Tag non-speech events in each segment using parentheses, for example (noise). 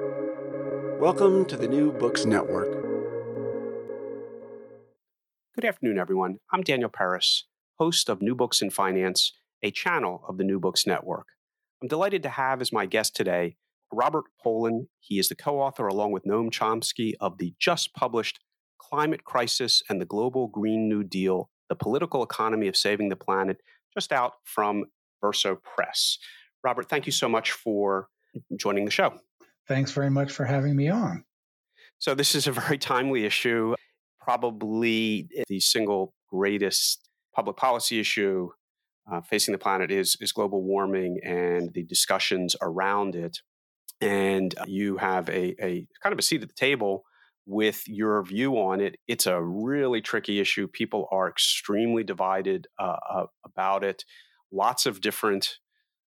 Welcome to the New Books Network. Good afternoon, everyone. I'm Daniel Peris, host of New Books in Finance, a channel of the New Books Network. I'm delighted to have as my guest today Robert Pollin. He is the co author, along with Noam Chomsky, of the just published Climate Crisis and the Global Green New Deal The Political Economy of Saving the Planet, just out from Verso Press. Robert, thank you so much for joining the show. Thanks very much for having me on. So, this is a very (laughs) timely issue, probably the single greatest public policy issue uh, facing the planet is, is global warming and the discussions around it. And you have a, a kind of a seat at the table with your view on it. It's a really tricky issue. People are extremely divided uh, uh, about it. Lots of different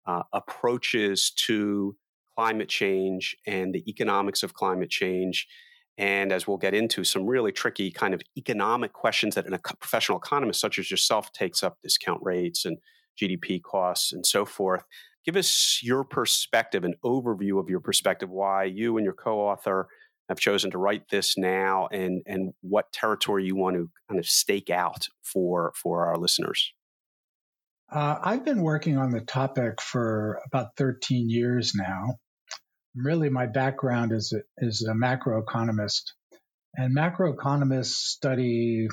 uh, approaches to climate change and the economics of climate change. And as we'll get into, some really tricky kind of economic questions that a professional economist such as yourself takes up discount rates and GDP costs and so forth. Give us your perspective, an overview of your perspective, why you and your co author have chosen to write this now and, and what territory you want to kind of stake out for, for our listeners. Uh, I've been working on the topic for about 13 years now. Really, my background is a, is a macroeconomist, and macroeconomists study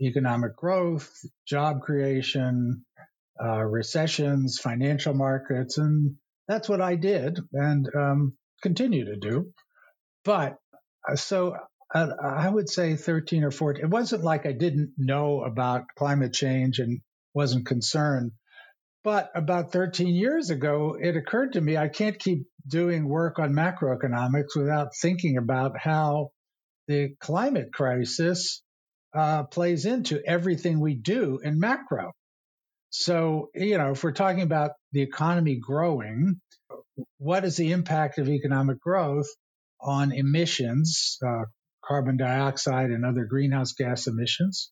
economic growth, job creation, uh, recessions, financial markets, and that's what I did and um, continue to do. But uh, so uh, I would say 13 or 14. It wasn't like I didn't know about climate change and wasn't concerned. But about 13 years ago, it occurred to me I can't keep doing work on macroeconomics without thinking about how the climate crisis uh, plays into everything we do in macro. So, you know, if we're talking about the economy growing, what is the impact of economic growth on emissions, uh, carbon dioxide and other greenhouse gas emissions?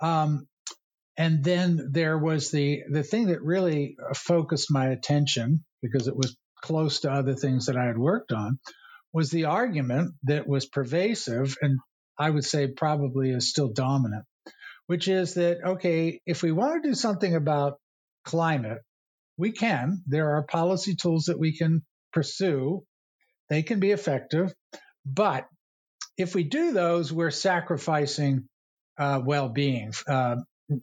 Um, and then there was the the thing that really focused my attention because it was close to other things that I had worked on was the argument that was pervasive and I would say probably is still dominant, which is that okay, if we want to do something about climate, we can. There are policy tools that we can pursue. They can be effective, but if we do those, we're sacrificing uh, well-being. Uh,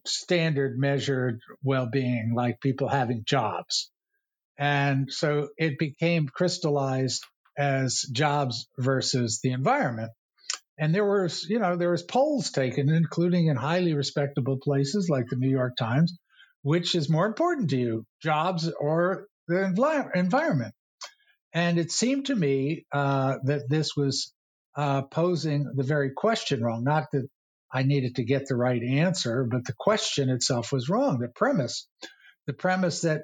standard measured well being, like people having jobs. And so it became crystallized as jobs versus the environment. And there was, you know, there was polls taken, including in highly respectable places like the New York Times, which is more important to you, jobs or the envi- environment? And it seemed to me uh, that this was uh, posing the very question wrong. Not that I needed to get the right answer, but the question itself was wrong. The premise, the premise that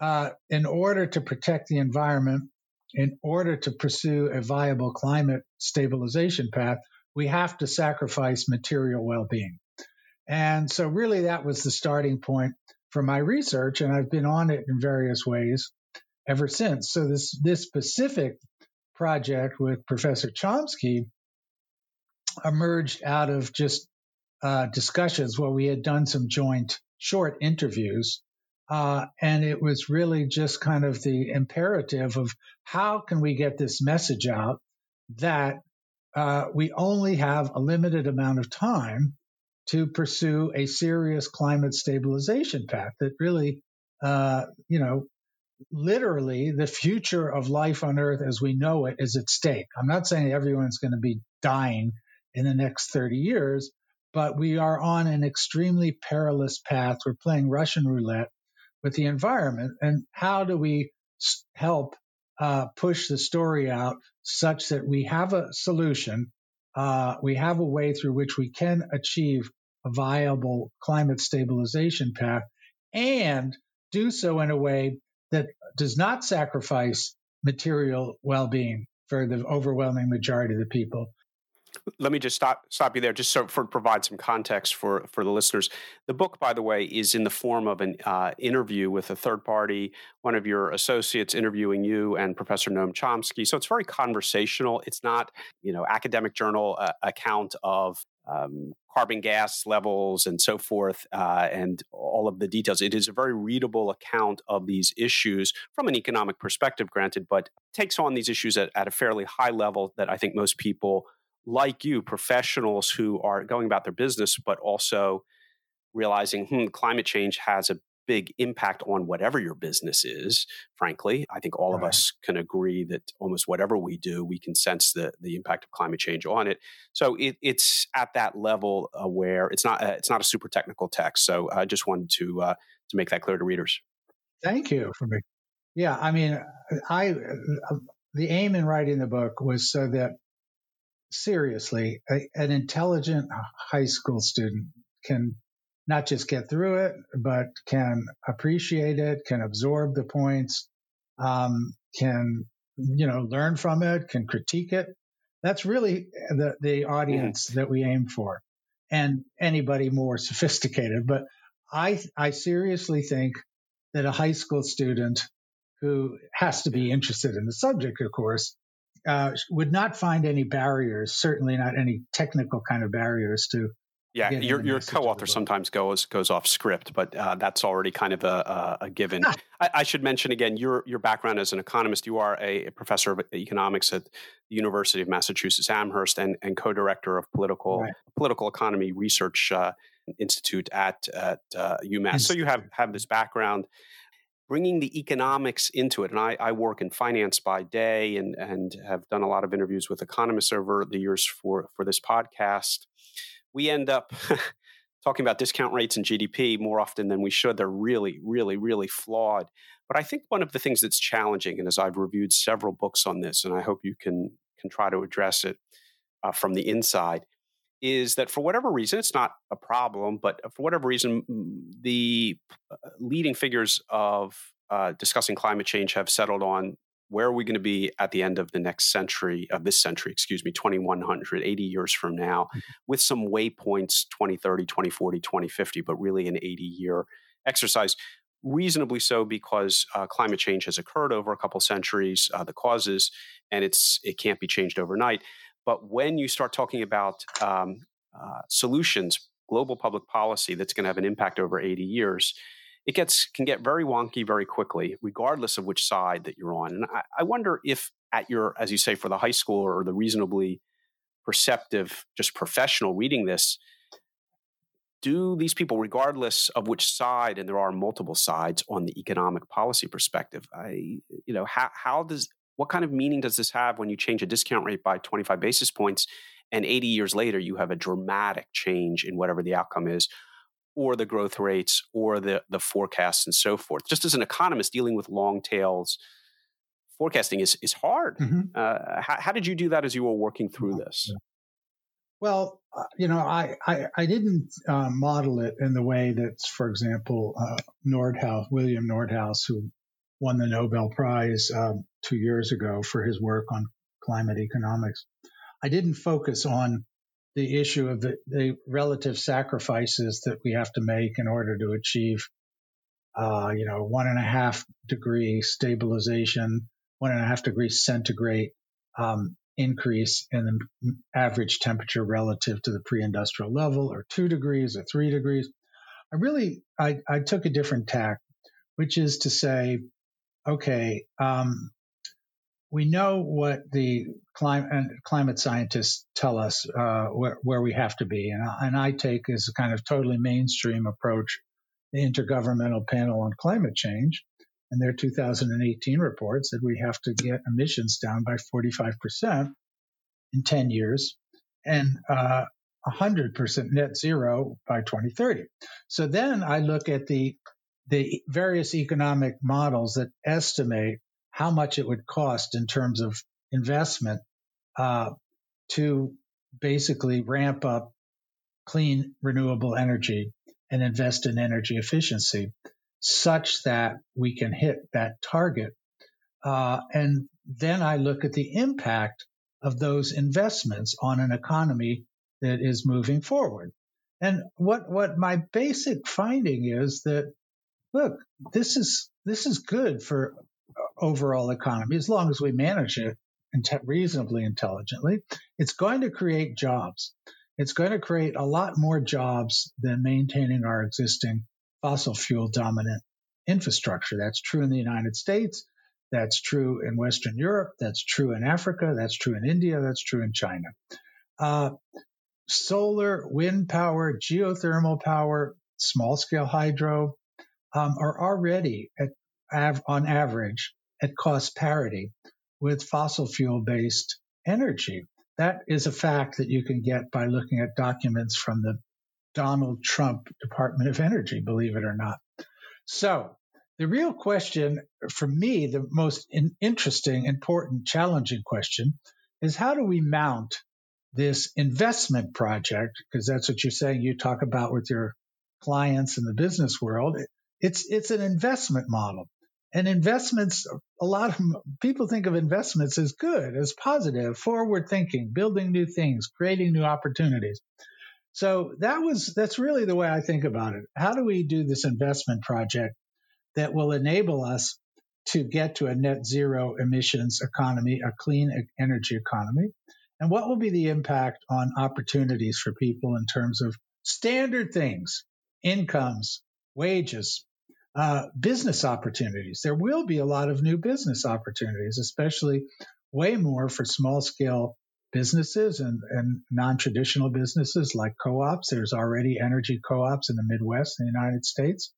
uh, in order to protect the environment, in order to pursue a viable climate stabilization path, we have to sacrifice material well being. And so, really, that was the starting point for my research, and I've been on it in various ways ever since. So, this, this specific project with Professor Chomsky emerged out of just uh, discussions where we had done some joint short interviews. Uh, and it was really just kind of the imperative of how can we get this message out that uh, we only have a limited amount of time to pursue a serious climate stabilization path that really, uh, you know, literally the future of life on Earth as we know it is at stake. I'm not saying everyone's going to be dying in the next 30 years, but we are on an extremely perilous path. We're playing Russian roulette with the environment. And how do we help uh, push the story out such that we have a solution? Uh, we have a way through which we can achieve a viable climate stabilization path and do so in a way that does not sacrifice material well being for the overwhelming majority of the people. Let me just stop stop you there, just so for provide some context for for the listeners. The book, by the way, is in the form of an uh, interview with a third party, one of your associates interviewing you and Professor Noam Chomsky. So it's very conversational. It's not you know academic journal uh, account of um, carbon gas levels and so forth, uh, and all of the details. It is a very readable account of these issues from an economic perspective, granted, but takes on these issues at, at a fairly high level that I think most people like you, professionals who are going about their business, but also realizing hmm, climate change has a big impact on whatever your business is. Frankly, I think all right. of us can agree that almost whatever we do, we can sense the the impact of climate change on it. So it, it's at that level uh, where it's not a, it's not a super technical text. So I just wanted to uh, to make that clear to readers. Thank you for me. Yeah, I mean, I uh, the aim in writing the book was so that seriously, a, an intelligent high school student can not just get through it, but can appreciate it, can absorb the points, um, can you know learn from it, can critique it. That's really the the audience mm-hmm. that we aim for, and anybody more (laughs) sophisticated. But I I seriously think that a high school student who has to be interested in the subject, of course, uh, would not find any barriers, certainly not any technical kind of barriers to. Yeah, your, your co-author sometimes goes goes off script, but uh, that's already kind of a, a, a given. Ah. (laughs) I, I, should mention again your your background as an economist. You are a, a, professor of economics at the University of Massachusetts Amherst and, and co-director of political right. political economy research uh, institute at at UMass. Uh, so you have have this background bringing the economics into it. And I, I, work in finance by day and, and have done a lot of interviews with economists over the years for, for this podcast. We end up (laughs) talking about discount rates and GDP more often than we should. They're really, really, really flawed. But I think one of the things that's challenging, and as I've reviewed several books on this, and I hope you can, can try to address it uh, from the inside, is that for whatever reason, it's not a problem, but for whatever reason, the uh, leading figures of uh, discussing climate change have settled on where are we going to be at the end of the next century, of this century, excuse me, 2100, 80 years from now, mm-hmm. with some waypoints 2030, 2040, 2050, but really an 80 year exercise. Reasonably so because uh, climate change has occurred over a couple centuries, uh, the causes, and it's it can't be changed overnight. But when you start talking about um, uh, solutions, global public policy that's going to have an impact over 80 years, it gets can get very wonky very quickly, regardless of which side that you're on. And I, I wonder if at your, as you say, for the high school or the reasonably perceptive, just professional reading this, do these people, regardless of which side, and there are multiple sides on the economic policy perspective, I, you know, how, how does what kind of meaning does this have when you change a discount rate by 25 basis points and 80 years later you have a dramatic change in whatever the outcome is or the growth rates or the the forecasts and so forth? Just as an economist dealing with long tails forecasting is is hard. Mm-hmm. uh, how, how, did you do that as you were working through this? well uh, you know i i, I didn't uh, model it in the way that's for example uh, nordhaus william nordhaus who won the Nobel Prize um, two years ago for his work on climate economics. I didn't focus on the issue of the, the relative sacrifices that we have to make in order to achieve, uh, you know, one and a half degree stabilization, one and a half degree centigrade um, increase in the average temperature relative to the pre-industrial level, or two degrees or three degrees. I really I, I took a different tack, which is to say okay, um, we know what the climate climate scientists tell us uh, where, where, we have to be, and, and I take as a kind of totally mainstream approach the Intergovernmental Panel on Climate Change and their 2018 report said we have to get emissions down by 45% in 10 years and uh, 100% net zero by 2030. So then I look at the the various economic models that estimate how much it would cost in terms of investment uh, to basically ramp up clean renewable energy and invest in energy efficiency such that we can hit that target. Uh, and then I look at the impact of those investments on an economy that is moving forward. And what, what my basic finding is that, look, this is, this is good for overall economy as long as we manage it reasonably intelligently. It's going to create jobs. It's going to create a lot more jobs than maintaining our existing fossil fuel dominant infrastructure. That's true in the United States. That's true in Western Europe. That's true in Africa. That's true in India. That's true in China. Uh, solar, wind power, geothermal power, small scale hydro um, are already at, av- on average at cost parity with fossil fuel based energy. That is a fact that you can get by looking at documents from the Donald Trump Department of Energy, believe it or not. So, the real question for me, the most interesting, important, challenging question is how do we mount this investment project? Because that's what you're saying you talk about with your clients in the business world. It's, it's an investment model. And investments, a lot of people think of investments as good, as positive, forward thinking, building new things, creating new opportunities. So that was, that's really the way I think about it. How do we do this investment project that will enable us to get to a net zero emissions economy, a clean energy economy? And what will be the impact on opportunities for people in terms of standard things, incomes, wages, uh, business opportunities. There will be a lot of new business opportunities, especially way more for small scale businesses and, and non traditional businesses like co ops. There's already energy co ops in the Midwest in the United States.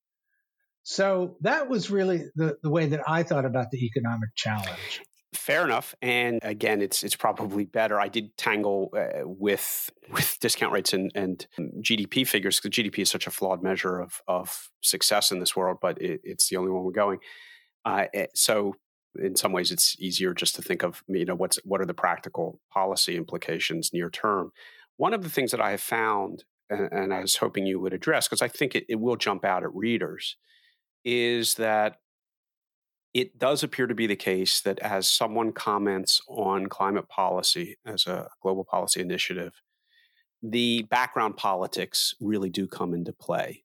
So that was really the, the way that I thought about the economic challenge. Fair enough. And again, it's it's probably better. I did tangle uh, with (laughs) with discount rates and, and GDP figures because GDP is such a flawed measure of of success in this world, but it, it's the only one we're going. Uh, eh, so in some ways, it's easier just to think of you know what's what are the practical policy implications near term. One of the things that I have found, and, and I was hoping you would address because I think it, it will jump out at readers, is that it does appear to be the case that as someone comments on climate policy as a global policy initiative, the background politics really do come into play.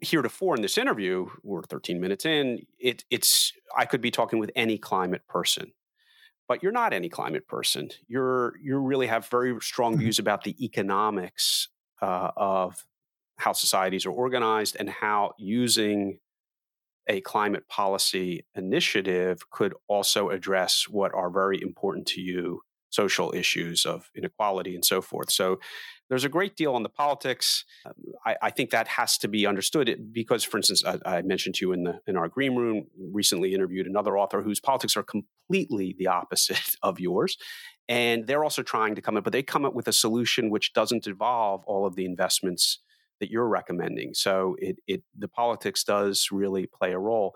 Heretofore in this interview, we're 13 minutes in, it, it's I could be talking with any climate person, but you're not any climate person. You're you really have very strong mm-hmm. views about the economics uh, of how societies are organized and how using a climate policy initiative could also address what are very important to you social issues of inequality and so forth. So there's a great deal on the politics. Um, I, I, think that has to be understood because, for instance, I, I, mentioned to you in the in our green room recently interviewed another author whose politics are completely the (laughs) opposite of yours. And they're also trying to come up, but they come up with a solution which doesn't involve all of the investments that you're recommending. So it, it the politics does really play a role.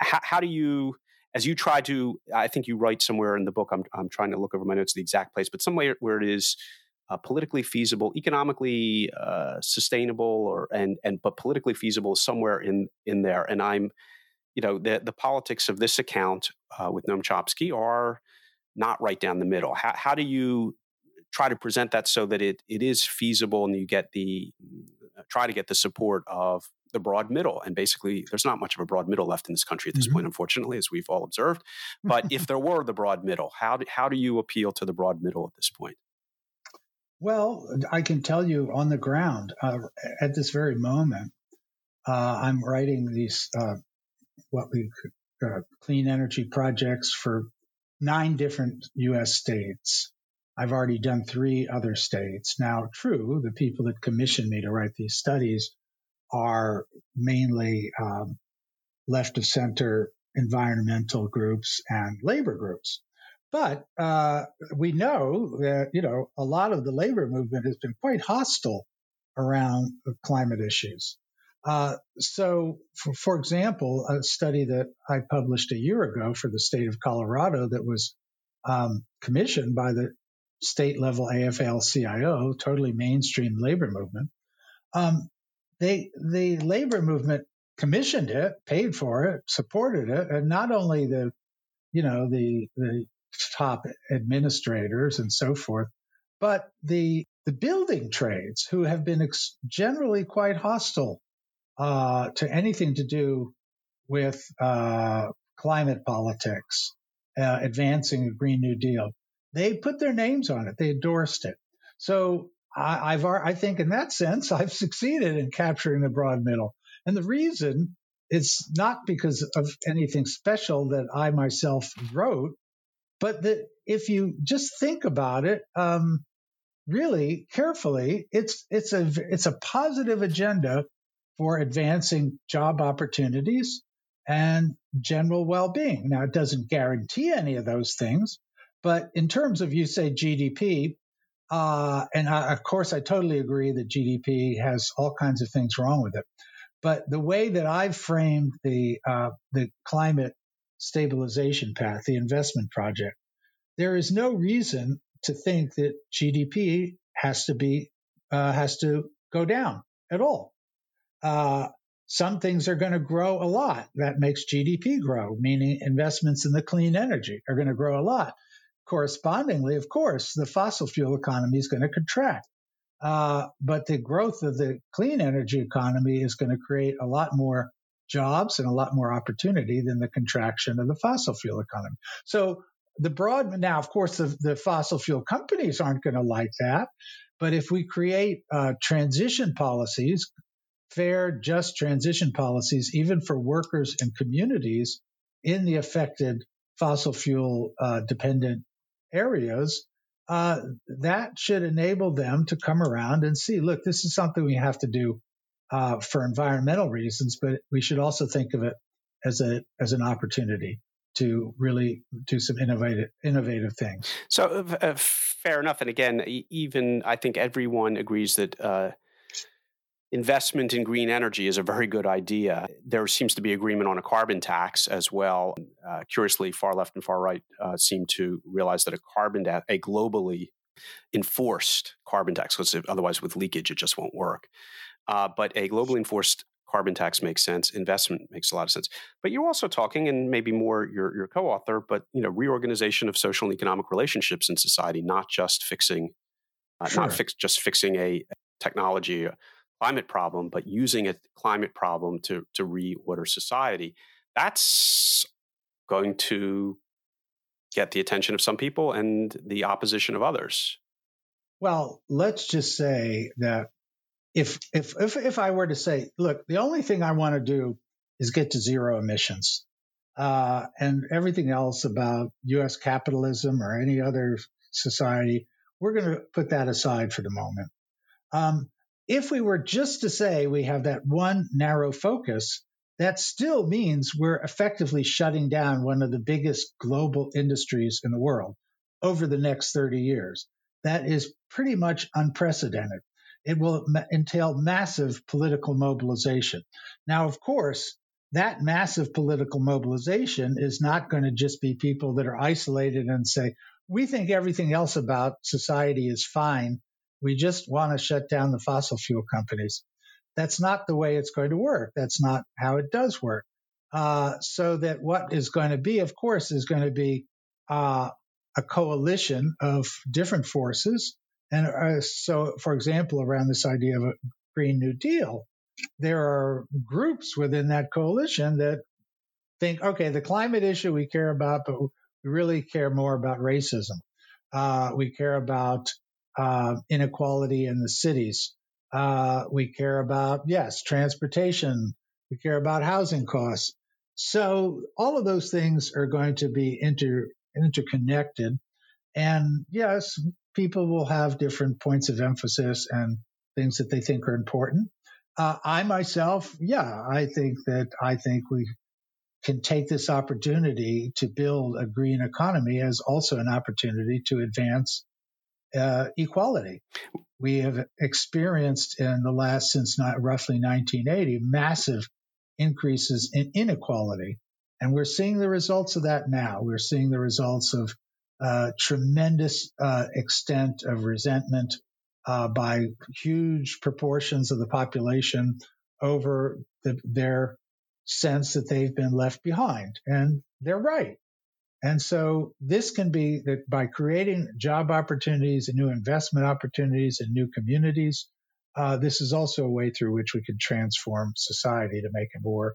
H- how do you, as you try to, I think you write somewhere in the book. I'm I'm trying to look over my notes the exact place, but somewhere where it is. Uh, politically feasible, economically uh, sustainable, or and and but politically feasible is somewhere in in there. And I'm, you know, the the politics of this account uh, with Noam Chomsky are not right down the middle. How, how do you try to present that so that it it is feasible and you get the try to get the support of the broad middle. And basically, there's not much of a broad middle left in this country at this mm-hmm. point, unfortunately, as we've all observed. But if (laughs) there were the broad middle, how do, how do you appeal to the broad middle at this point? Well, I can tell you on the ground uh, at this very moment, uh, I'm writing these uh, what we uh, clean energy projects for nine different U.S. states. I've already done three other states. Now, true, the people that commissioned me to write these studies are mainly um, left of center environmental groups and labor groups. But uh, we know that, you know, a lot of the labor movement has been quite hostile around climate issues. Uh, so, for, for, example, a study that I published a year ago for the state of Colorado that was um, commissioned by the state level AFL CIO, totally mainstream labor movement. Um, they the labor movement commissioned it, paid for it, supported it, and not only the you know the the top administrators and so forth, but the the building trades who have been ex- generally quite hostile uh, to anything to do with uh, climate politics, uh, advancing a Green New Deal. They put their names on it. They endorsed it. So I, have I think in that sense, (laughs) I've succeeded in capturing the broad middle. And the reason is not because of anything special that I myself wrote, but that if you just think about it, um, really carefully, it's it's a it's a positive agenda for advancing job opportunities and general well-being. Now, it doesn't guarantee any of those things, but in terms of you say GDP, uh, and I, of course, I totally agree that GDP has all kinds of things wrong with it. But the way that I've framed the uh, the climate stabilization path, the investment project, there is no reason to think that GDP has to be uh, has to go down at all. Uh, some things are going to grow a lot. That makes GDP grow, meaning investments in the clean energy are going to grow a lot. Correspondingly, of course, the fossil fuel economy is going to contract. Uh, but the growth of the clean energy economy is going to create a lot more jobs and a lot more opportunity than the contraction of the fossil fuel economy. So the broad now, of course, the, the fossil fuel companies aren't going to like that. But if we create uh, transition policies, fair, just transition policies, even for workers and communities in the affected fossil fuel uh, dependent areas, uh, that should enable them to come around and see, look, this is something we have to do uh, for environmental reasons, but we should also think of it as a as an opportunity to really do some innovative innovative things. So uh, uh fair enough. And again, even I think everyone agrees that uh, investment in green energy is a very good idea. There seems to be agreement on a carbon tax as well. Uh, curiously, far left and far right uh, seem to realize that a carbon tax, a globally enforced carbon tax, because otherwise with leakage it just won't work. Uh, but a globally enforced carbon tax makes sense. Investment makes a lot of sense. But you're also talking, and maybe more your your co-author, but you know, reorganization of social and economic relationships in society, not just fixing, uh, sure. not fix, just fixing a technology climate problem, but using a climate problem to, to reorder society, that's going to get the attention of some people and the opposition of others. Well, let's just say that if if if, if I were to say, look, the only thing I want to do is get to zero emissions, uh, and everything else about U.S. capitalism or any other society, we're going to put that aside for the moment. Um, if we were just to say we have that one narrow focus, that still means we're effectively shutting down one of the biggest global industries in the world over the next 30 years. That is pretty much unprecedented. It will entail massive political mobilization. Now, of course, that massive political mobilization is not going to just be people that are isolated and say, we think everything else about society is fine we just want to shut down the fossil fuel companies. That's not the way it's going to work. That's not how it does work. Uh, so that what is going to be, of course, is going to be uh, a coalition of different forces. And uh, so, for example, around this idea of a Green New Deal, there are groups within that coalition that think, okay, the climate issue we care about, but we really care more about racism. Uh, we care about uh, inequality in the cities. Uh, we care about, yes, transportation. We care about housing costs. So all of those things are going to be inter, interconnected. And yes, people will have different points of emphasis and things that they think are important. Uh, I myself, yeah, I think that I think we can take this opportunity to build a green economy as also an opportunity to advance uh, equality. We have experienced in the last, since not, roughly 1980, massive increases in inequality. And we're seeing the results of that now. We're seeing the results of uh, tremendous uh, extent of resentment uh, by huge proportions of the population over the, their sense that they've been left behind. And they're right. And so this can be that by creating job opportunities and new investment opportunities and new communities, uh, this is also a way through which we can transform society to make it more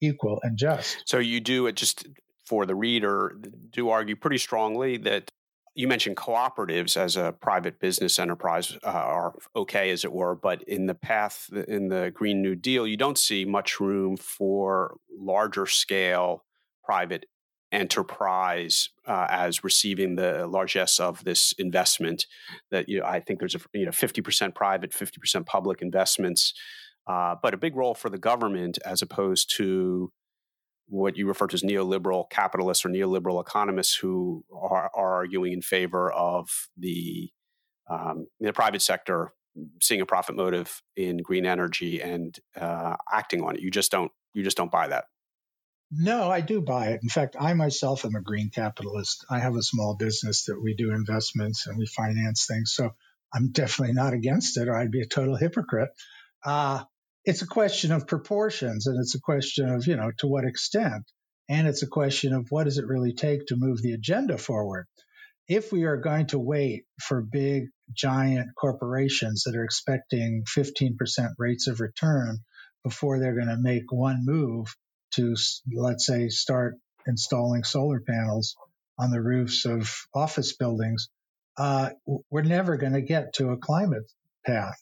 equal and just. So you do it just for the reader, do argue pretty strongly that you mentioned cooperatives as a private business enterprise uh, are okay, as it were, but in the path in the Green New Deal, you don't see much room for larger scale private enterprise uh, as receiving the largesse of this investment. That you know, I think there's a you know 50% private, 50% public investments, uh, but a big role for the government as opposed to what you refer to as neoliberal capitalists or neoliberal economists who are, are arguing in favor of the um, the private sector seeing a profit motive in green energy and uh, acting on it. You just don't you just don't buy that. No, I do buy it. In fact, I myself am a green capitalist. I have a small business that we do investments and we finance things. So I'm definitely not against it, or I'd be a total hypocrite. Uh, it's a question of proportions and it's a question of, you know, to what extent. And it's a question of what does it really take to move the agenda forward. If we are going to wait for big, giant corporations that are expecting 15% rates of return before they're going to make one move, to, let's say, start installing solar panels on the roofs of office buildings, uh, we're never going to get to a climate path.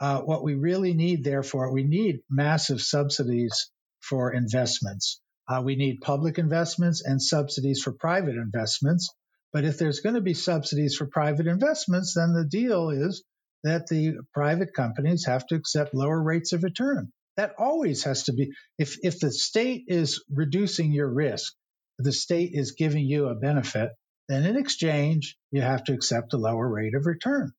Uh, what we really need, therefore, we need massive subsidies for investments. Uh, we need public investments and subsidies for private investments. But if there's going to be subsidies for private investments, then the deal is that the private companies have to accept lower rates of return. That always has to be, if, if the state is reducing your risk, the state is giving you a benefit, then in exchange, you have to accept a lower rate of return.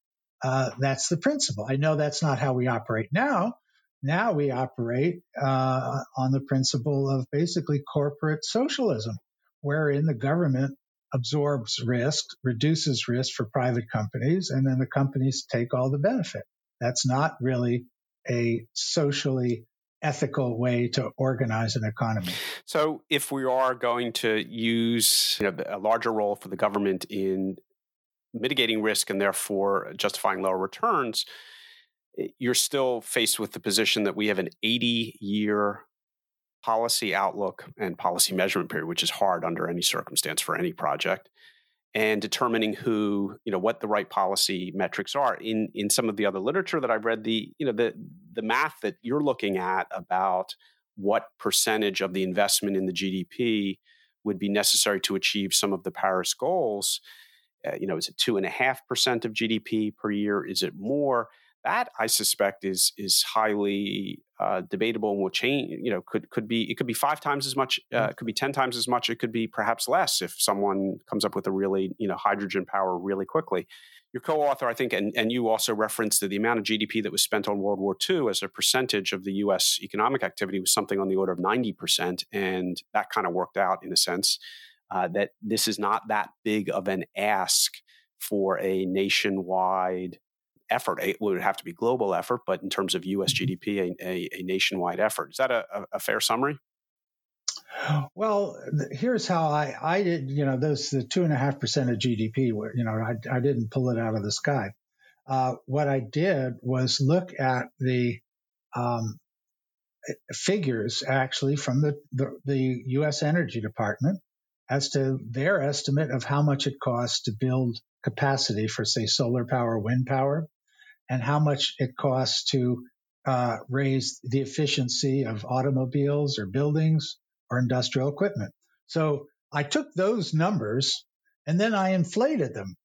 Uh, that's the principle. I know that's not how we operate now. Now we operate uh, on the principle of basically corporate socialism, wherein the government absorbs risk, reduces risk for private companies, and then the companies take all the benefit. That's not really a socially ethical way to organize an economy. So, if we are going to use you know, a larger role for the government in mitigating risk and therefore justifying lower returns, eh, you're still faced with the position that we have an 80 year policy outlook and policy measurement period, which is hard under any circumstance for any project and determining who you know what the right policy metrics are. In in some of the other literature that i've read the you know the the math that you're looking at about what percentage of the investment in the gdp would be necessary to achieve some of the paris goals uh, you know is it two and a half percent of gdp per year? Is it more that I suspect is is highly uh, debatable and will change. You know, could could be it could be five times as much. Uh, mm. it could be ten times as much. It could be perhaps less if someone comes up with a really you know hydrogen power really quickly. Your co-author, I think, and, and you also referenced that the amount of GDP that was spent on World War II as a percentage of the U.S. economic activity was something on the order of ninety percent, and that kind of worked out in a sense. Uh, that this is not that big of an ask for a nationwide effort. It would have to be global effort, but in terms of U.S. mm-hmm. GDP, a, a, a nationwide effort. Is that a, a, fair summary? Well, here's how I, I did, you know, those the two and a half percent of GDP, where, you know, I, I didn't pull it out of the sky. Uh, what I did was look at the um, figures actually from the, the, the U.S. Energy Department as to their estimate of how much it costs to build capacity for, say, solar power, wind power, and how much it costs to uh, raise the efficiency of automobiles or buildings or industrial equipment. So I took those numbers and then I inflated them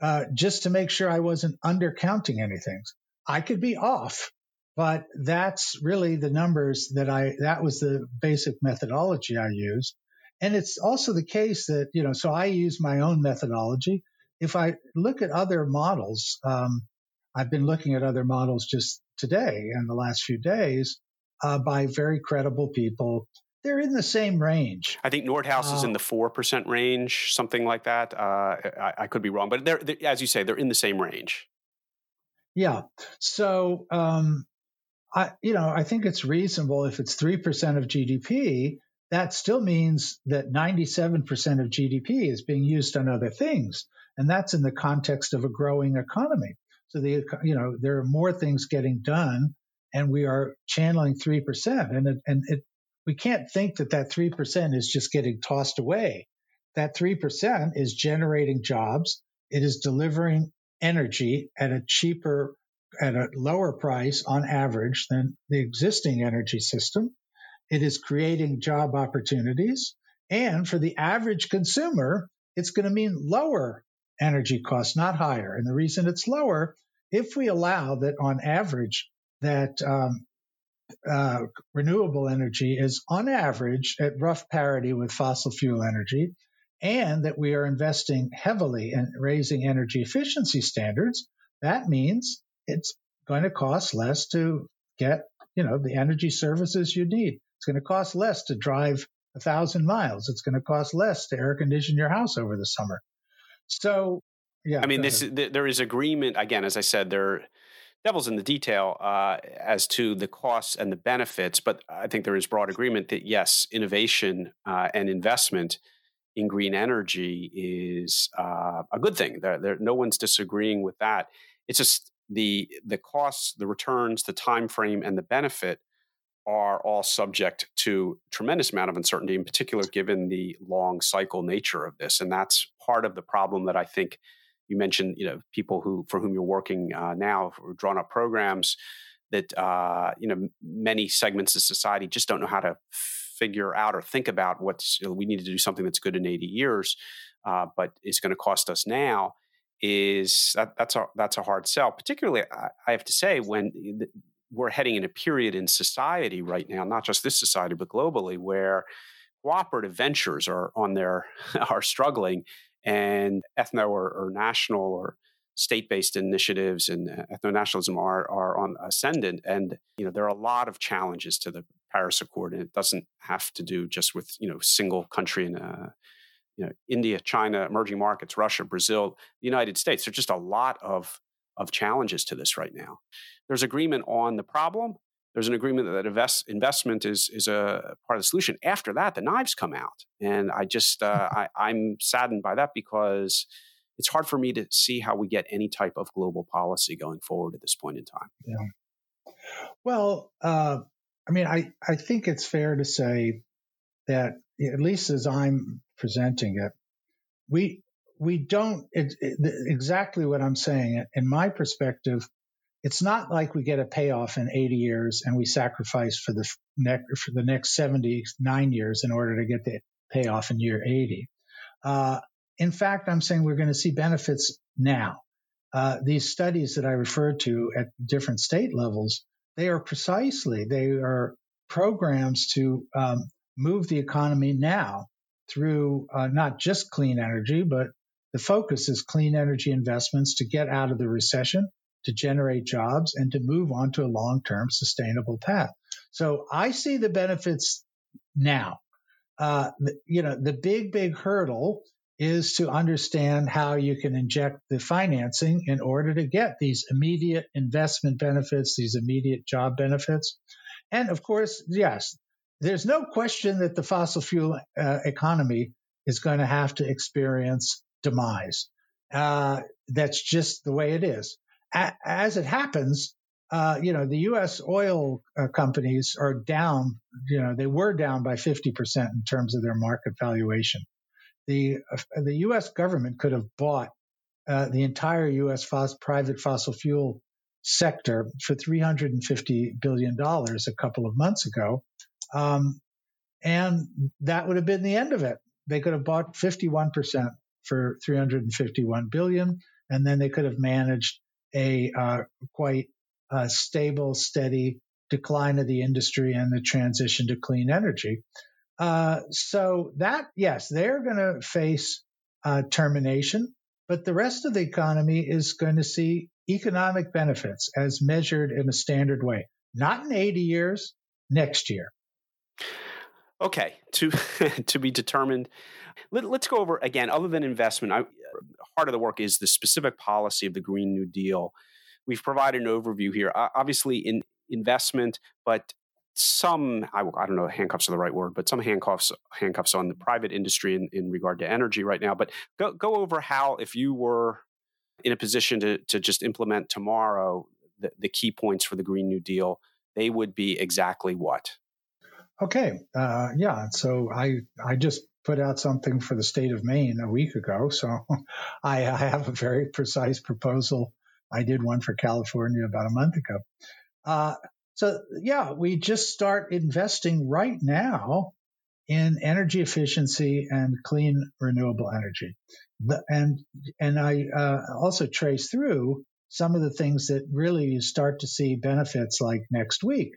uh, just to make sure I wasn't undercounting anything. I could be off, but that's really the numbers that I, that was the basic methodology I used. And it's also the case that, you know, so I use my own methodology. If I look at other models, um, I've been looking at other models just today and the last few days uh, by very credible people. They're in the same range. I think Nordhaus uh, is in the four percent range, something like that. Uh, I, I, could be wrong, but they're, they're, as you say, they're in the same range. Yeah. So, um, I, you know, I think it's reasonable if it's three percent of GDP that still means that 97% of GDP is being used on other things. And that's in the context of a growing economy. So the you know there are more things getting done, and we are channeling three percent, and it, and it, we can't think that that three percent is just getting tossed away. That three percent is generating jobs. It is delivering energy at a cheaper, at a lower price on average than the existing energy system. It is creating job opportunities. And for the average consumer, it's going to mean lower energy costs, not higher. And the reason it's lower, if we allow that on average, that um, uh, renewable energy is on average at rough parity with fossil fuel energy, and that we are investing heavily in raising energy efficiency standards, that means it's going to cost less to get, you know, the energy services you need. It's going to cost less to drive a thousand miles. It's going to cost less to air condition your house over the summer. So, yeah. I mean, this th- there is agreement again, as I said, there devil's in the detail uh, as to the costs and the benefits, but I think there is broad agreement that yes, innovation uh, and investment in green energy is uh, a good thing. There, there, no one's disagreeing with that. It's just the the costs, the returns, the time frame, and the benefit are all subject to tremendous amount of uncertainty, in particular given the long cycle nature of this. And that's part of the problem that I think you mentioned. You know, people who for whom you're working uh, now, drawn up programs that uh, you know many segments of society just don't know how to figure out or think about what's you know, we need to do something that's good in 80 years, uh, but it's going to cost us now. Is that, that's a that's a hard sell, particularly I, I have to say when we're heading in a period in society right now, not just this society, but globally, where cooperative ventures are on their (laughs) are struggling, and ethno or, or national or state-based initiatives and uh, ethno-nationalism are are on ascendant. And you know there are a lot of challenges to the Paris Accord, and it doesn't have to do just with you know single country and uh, you know India, China, emerging markets, Russia, Brazil, the United States. There's just a lot of of challenges to this right now. There's agreement on the problem. There's an agreement that invest, investment is is a part of the solution. After that, the knives come out, and I just uh, I, I'm saddened by that because it's hard for me to see how we get any type of global policy going forward at this point in time. Yeah. Well, uh, I mean, I I think it's fair to say that at least as I'm presenting it, we we don't it, it, exactly what I'm saying. In my perspective, it's not like we get a payoff in 80 years and we sacrifice for the next for the next 79 years in order to get the payoff in year 80. Uh, in fact, I'm saying we're going to see benefits now. Uh, these studies that I referred to at different state levels, they are precisely they are programs to um, move the economy now through uh, not just clean energy, but the focus is clean energy investments to get out of the recession, to generate jobs, and to move on to a long term sustainable path. So I see the benefits now. Uh, you know, the big, big hurdle is to understand how you can inject the financing in order to get these immediate investment benefits, these immediate job benefits. And of course, yes, there's no question that the fossil fuel uh, economy is going to have to experience demise. Uh, that's just the way it is. A- as it happens, uh, you know, the U.S. oil uh, companies are down. You know, they were down by 50% in terms of their market valuation. The the U.S. government could have bought uh, the entire U.S. Fos- private fossil fuel sector for 350 billion dollars a couple of months ago, um, and that would have been the end of it. They could have bought 51 percent for 351 billion, and then they could have managed a uh, quite uh, stable, steady decline of the industry and the transition to clean energy. Uh, so that yes, they're going to face uh, termination, but the rest of the economy is going to see economic benefits as measured in a standard way, not in 80 years, next year. Okay, to (laughs) to be determined. Let, us go over again. Other than investment, I, part of the work is the specific policy of the Green New Deal. We've provided an overview here. Obviously, in investment, but some I, I, don't know handcuffs are the right word, but some handcuffs handcuffs on the private industry in, in regard to energy right now. But go go over how if you were in a position to to just implement tomorrow the, the key points for the Green New Deal, they would be exactly what. Okay, uh, yeah. So I I just put out something for the state of Maine a week ago. (laughs) So I, I have a very precise proposal. I did one for California about a month ago. Uh, so yeah, we just start investing right now in energy efficiency and clean renewable energy. The, and and I uh, also trace through some of the things that really you start to see benefits like next week.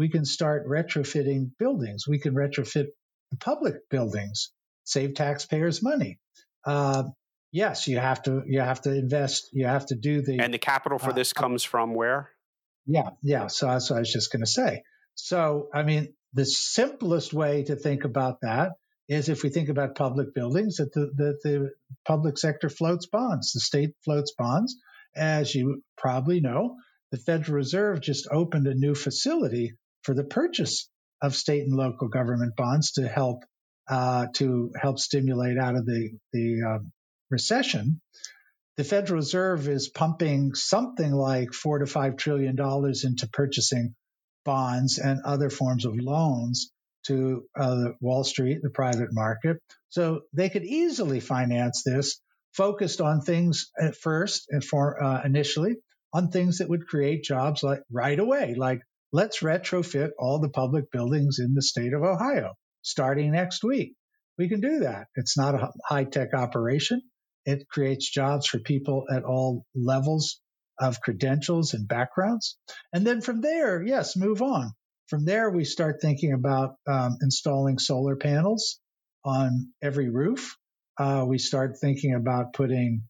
We can start retrofitting buildings. We can retrofit public buildings, save taxpayers money. Uh, yes, you have to you have to invest. You have to do the and the capital for uh, this comes from where? Yeah, yeah. So that's what I was just going to say. So, I mean, the simplest way to think about that is if we think about public buildings, that the, the, the public sector floats bonds, the state floats bonds. As you probably know, the Federal Reserve just opened a new facility for the purchase of state and local government bonds to help uh, to help stimulate out of the the uh, recession the Federal Reserve is pumping something like four to five trillion dollars into purchasing bonds and other forms of loans to uh, Wall Street, the private market. So they could easily finance this, focused on things at first and for uh, initially on things that would create jobs like right away, like let's retrofit all the public buildings in the state of Ohio starting next week. We can do that. It's not a high tech operation. It creates jobs for people at all levels of credentials and backgrounds. And then from there, yes, move on. From there, we start thinking about um, installing solar panels on every roof. Uh, we start thinking about putting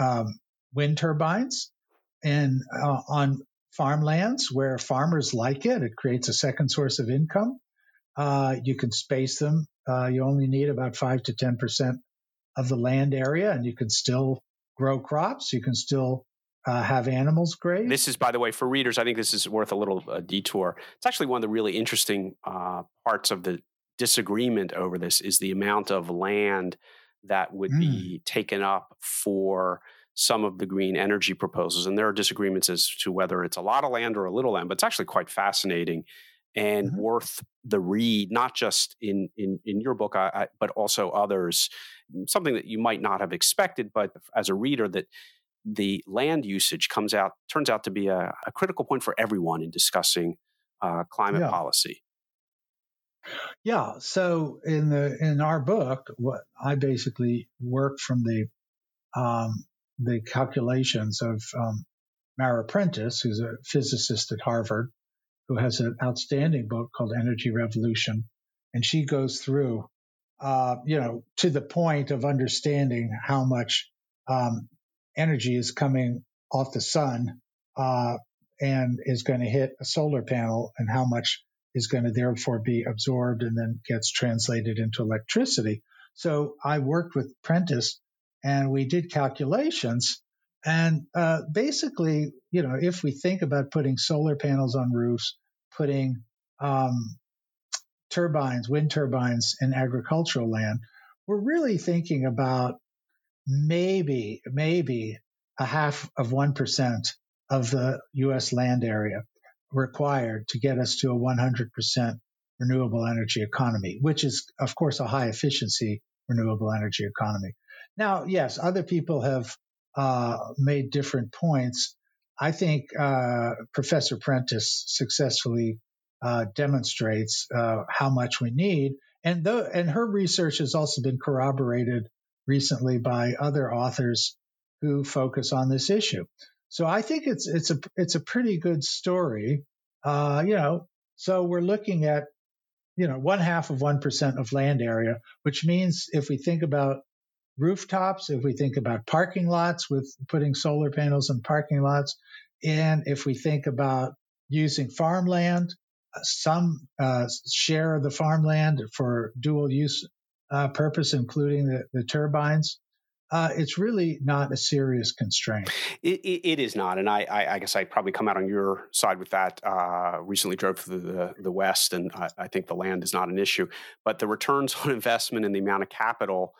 um, wind turbines and uh, on farmlands where farmers like it. It creates a second source of income. Uh, you can space them. Uh, you only need about five to ten percent of the land area and you can still grow crops. You can still uh, have animals graze. This is, by the way, for readers, I think this is worth a little uh, detour. It's actually one of the really interesting uh, parts of the disagreement over this is the amount of land that would mm. be taken up for some of the green energy proposals. And there are disagreements as to whether it's a lot of land or a little land, but it's actually quite fascinating and mm-hmm. worth the read, not just in in, in your book, I, I, but also others. Something that you might not have expected, but as a reader, that the land usage comes out turns out to be a, a critical point for everyone in discussing uh, climate yeah. policy. Yeah. So in the in our book, what I basically work from the um, the calculations of um, Mara Prentiss, who's a physicist at Harvard, who has an outstanding book called Energy Revolution. And she goes through, uh, you know, to the point of understanding how much um, energy is coming off the sun uh, and is going to hit a solar panel and how much is going to therefore be absorbed and then gets translated into electricity. So I worked with Prentiss and we did calculations and uh, basically, you know, if we think about putting solar panels on roofs, putting um, turbines, wind turbines in agricultural land, we're really thinking about maybe, maybe a half of 1% of the U.S. land area required to get us to a 100% renewable energy economy, which is, of course, a high efficiency renewable energy economy. Now, yes, other people have uh, made different points. I think uh, Professor Prentiss successfully uh, demonstrates uh, how much we need, and though, and her research has also been corroborated recently by other authors who focus on this issue. So I think it's it's a it's a pretty good story. Uh, you know, so we're looking at you know one half of one percent of land area, which means if we think about rooftops, if we think about parking lots with putting solar panels in parking lots, and if we think about using farmland, uh, some uh, share of the farmland for dual use uh, purpose, including the, the turbines, uh, it's really not a serious constraint. It, it, it is not, and I, I, I, guess I probably come out on your side with that. Uh, recently drove through the the West, and I, I, think the land is not an issue, but the returns (laughs) on investment and the amount of capital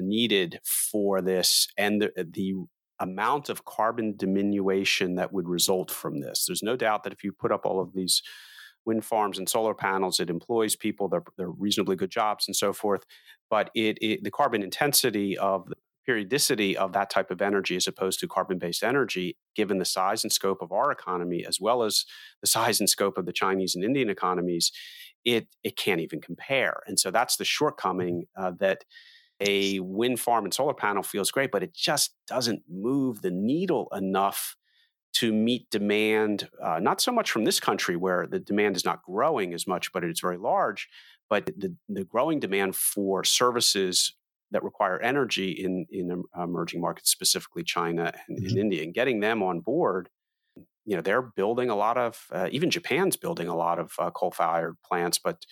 needed for this, and the, the amount of carbon diminution that would result from this. There's no doubt that if you put up all of these wind farms and solar panels. It employs people; they're, they're reasonably good jobs and so forth. But it, it, the carbon intensity of the periodicity of that type of energy, as opposed to carbon-based energy, given the size and scope of our economy, as well as the size and scope of the Chinese and Indian economies, it it can't even compare. And so that's the shortcoming uh, that a wind farm and solar panel feels great, but it just doesn't move the needle enough to meet demand, uh, not so much from this country where the demand is not growing as much, but it's very large, but the, the growing demand for services that require energy in, in emerging markets, specifically China and, mm-hmm. and India, and getting them on board. You know, they're building a lot of, uh, even Japan's building a lot of uh, coal-fired plants, but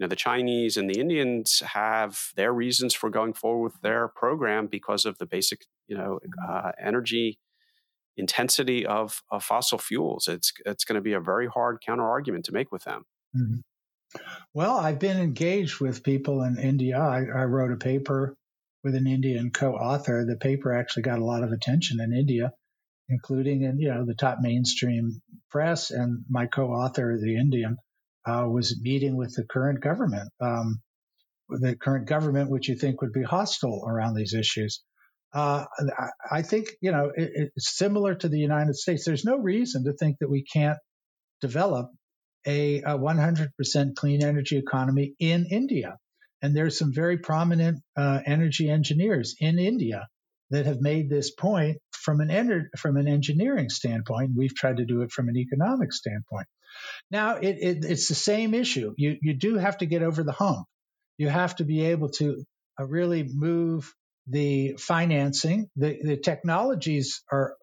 you know, the Chinese and the Indians have their reasons for going forward with their program because of the basic, you know, mm-hmm. uh, energy intensity of, of fossil fuels. It's it's going to be a very hard counter argument to make with them. Mm-hmm. Well, I've been engaged with people in India. I, I wrote a paper with an Indian co-author. The paper actually got a lot of attention in India, including in you know the top mainstream press. And my co-author, the Indian, uh, was meeting with the current government, um, the current government, which you think would be hostile around these issues uh, I think you know it, it's similar to the United States. There's no reason to think that we can't develop a, a 100% clean energy economy in India. And there's some very prominent uh, energy engineers in India that have made this point from an ener- from an engineering standpoint. We've tried to do it from an economic standpoint. Now it, it, it's the same issue. You you do have to get over the hump. You have to be able to uh, really move the financing, the, the technologies are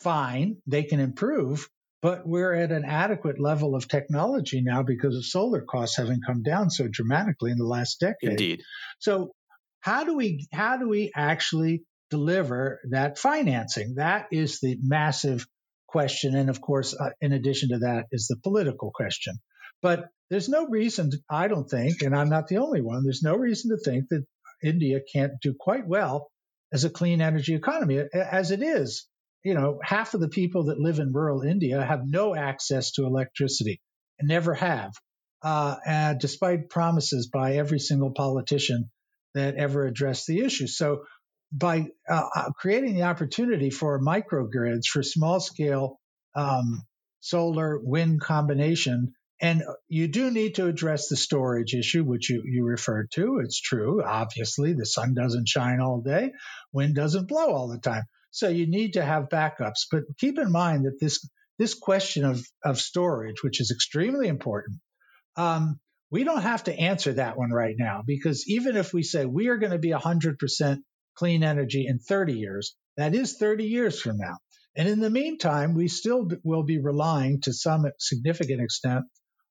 fine, they can improve, but we're at an adequate level of technology now because of solar costs having come down so dramatically in the last decade. Indeed. So how do we how do we actually deliver that financing? That is the massive question, and of course, uh, in addition to that, is the political question. But there's no reason, to, I don't think, and I'm not the only one. There's no reason to think that India can't do quite well as a clean energy economy. As it is, you know, half of the people that live in rural India have no access to electricity and never have, uh, despite promises by every single politician that ever addressed the issue. So, by uh, uh, creating the opportunity for microgrids for small scale um, solar wind combination and you do need to address the storage issue, which you, you referred to. It's true. Obviously, the sun doesn't shine all day, wind doesn't blow all the time. So you need to have backups. But keep in mind that this this question of, of storage, which is extremely important, um, we don't have to answer that one right now because even if we say we are going to be 100% clean energy in 30 years, that is 30 years from now. And in the meantime, we still will be relying to some significant extent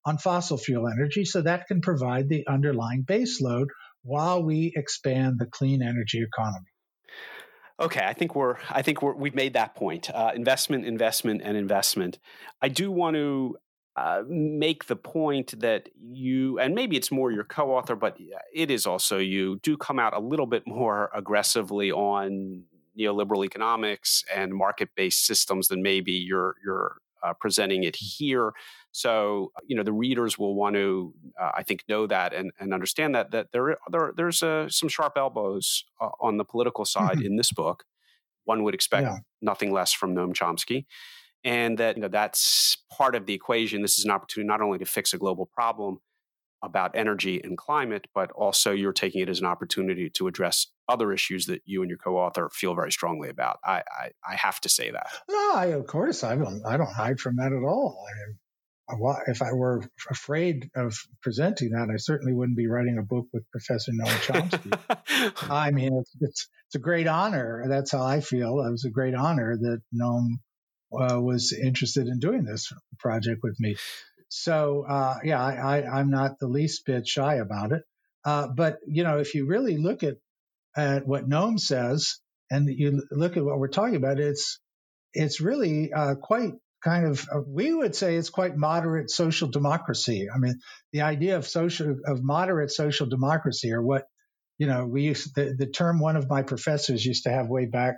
on fossil fuel energy so that can provide the underlying base load while we expand the clean energy economy. Okay, I think we're I think we're, we've made that point. Uh, investment, investment, and investment. I do want to uh, make the point that you, and maybe it's more your co-author, but it is also you, do come out a little bit more aggressively on neoliberal economics and market-based systems than maybe you're you're uh, presenting it here. So, you know, the readers will want to, uh, I think, know that and, and understand that that there, there there's uh, some sharp elbows uh, on the political side mm-hmm. in this book. One would expect yeah. nothing less from Noam Chomsky, and that you know that's part of the equation. This is an opportunity not only to fix a global problem about energy and climate, but also you're taking it as an opportunity to address other issues that you and your co-author feel very strongly about. I I, I have to say that. No, I, of course I don't. I don't hide from that at all. I, if I were afraid of presenting that, I certainly wouldn't be writing a book with Professor Noam Chomsky. (laughs) I mean, it's, it's, it's a great honor. That's how I feel. It was a great honor that Noam uh, was interested in doing this project with me. So uh, yeah, I, am not the least bit shy about it. Uh, but you know, if you really look at at what Noam says, and you look at what we're talking about, it's it's really uh, quite kind of uh, we would say it's quite moderate social democracy. I mean, the idea of social of moderate social democracy, or what you know, we used the, the term one of my professors used to have way back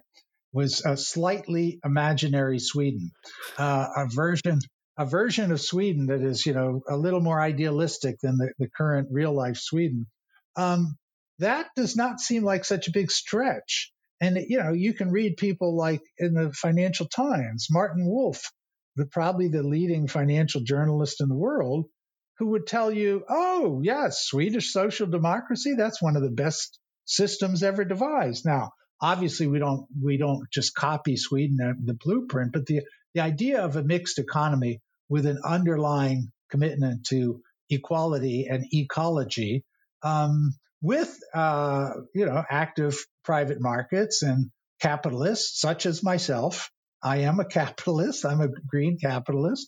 was a slightly imaginary Sweden, uh, a version a version of Sweden that is you know a little more idealistic than the, the current real life Sweden. Um, that does not seem like such a big stretch. And you know, you can read people like in the Financial Times, Martin Wolf, the probably the leading financial journalist in the world, who would tell you, "Oh, yes, Swedish social democracy, that's one of the best systems ever devised." Now, obviously we don't we don't just copy Sweden the blueprint, but the the idea of a mixed economy with an underlying commitment to equality and ecology um, with uh, you know active private markets and capitalists such as myself. I am a (laughs) capitalist. I'm a green capitalist.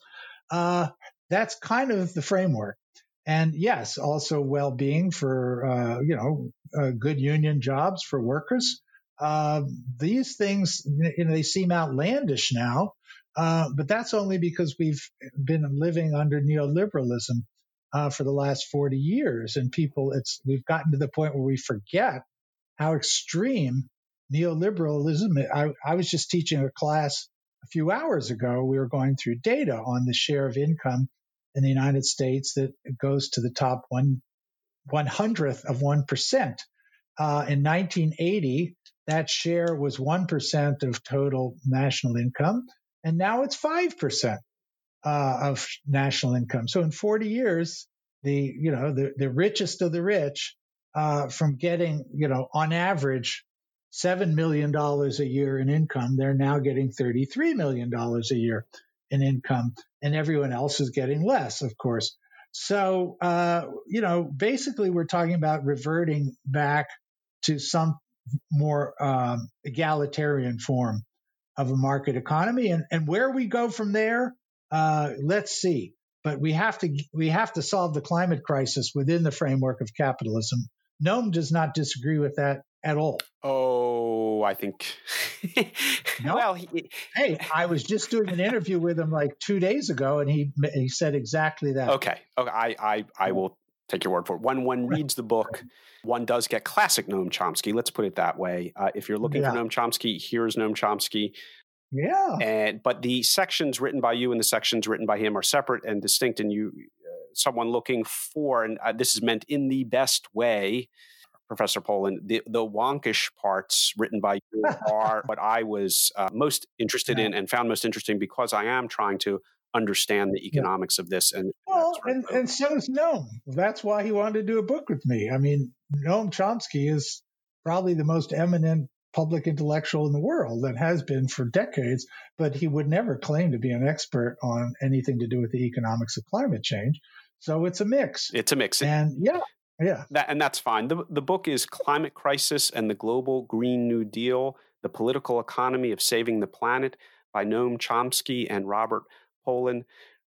Uh, that's kind of the framework. And yes, also well-being for uh, you know uh, good union jobs for workers. Uh, these things, you know, they seem outlandish now, uh, but that's only because we've been living under neoliberalism uh, for the last 40 years. And people, it's we've gotten to the point where we forget how extreme neoliberalism. I, I was just teaching a class a few hours ago. We were going through data on the share of income in the United States that goes to the top one one hundredth of one percent. Uh, in 1980, that share was one percent of total national income, and now it's five percent uh, of national income. So in 40 years, the you know the the richest of the rich, uh, from getting you know on average seven million dollars a year in income, they're now getting 33 million dollars a year in income, and everyone else is getting less, of course. So uh, you know, basically, we're talking about reverting back to some more um, egalitarian form of a market economy, and and where we go from there uh, let's see. But we have to we have to solve the climate crisis within the framework of capitalism. Noam does not disagree with that at all. Oh, I think. (laughs) no? Well, he, hey, I was just doing an interview with him like two days ago, and he he said exactly that. Okay, okay, I I, I will take your word for it. When one reads the book, one does get classic Noam Chomsky. Let's put it that way. Uh, if you're looking yeah. for Noam Chomsky, here's Noam Chomsky. Yeah. And but the sections written by you and the sections written by him are separate and distinct. And you, uh, someone looking for, and uh, this is meant in the best way, Professor Pollin, the the wonkish parts written by you (laughs) are what I was uh, most interested yeah. in and found most interesting because I am trying to understand the economics yeah. of this. And well, and, and so is Noam. That's why he wanted to do a book with me. I mean, Noam Chomsky is probably the most eminent public intellectual in the world and has been for decades, but he would never claim to be an expert on anything to do with the economics of climate change. So it's a mix. It's a mix. And yeah, yeah. That, and that's fine. The, the book is Climate Crisis and the Global Green New Deal The Political Economy of Saving the Planet by Noam Chomsky and Robert Pollin.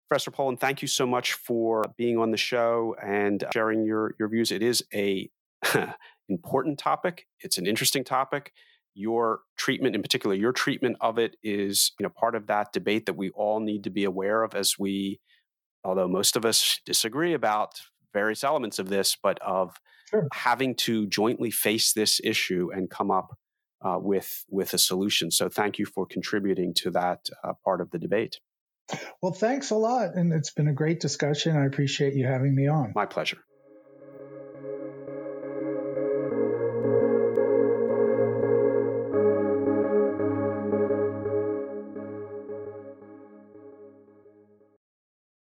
Professor Pollin, thank you so much for being on the show and sharing your, your views. It is a (laughs) important topic. It's an interesting topic your treatment in particular your treatment of it is you know part of that debate that we all need to be aware of as we although most of us disagree about various elements of this but of sure. having to jointly face this issue and come up uh, with with a solution so thank you for contributing to that uh, part of the debate well thanks a lot and it's been a great discussion. I appreciate you having me on. My pleasure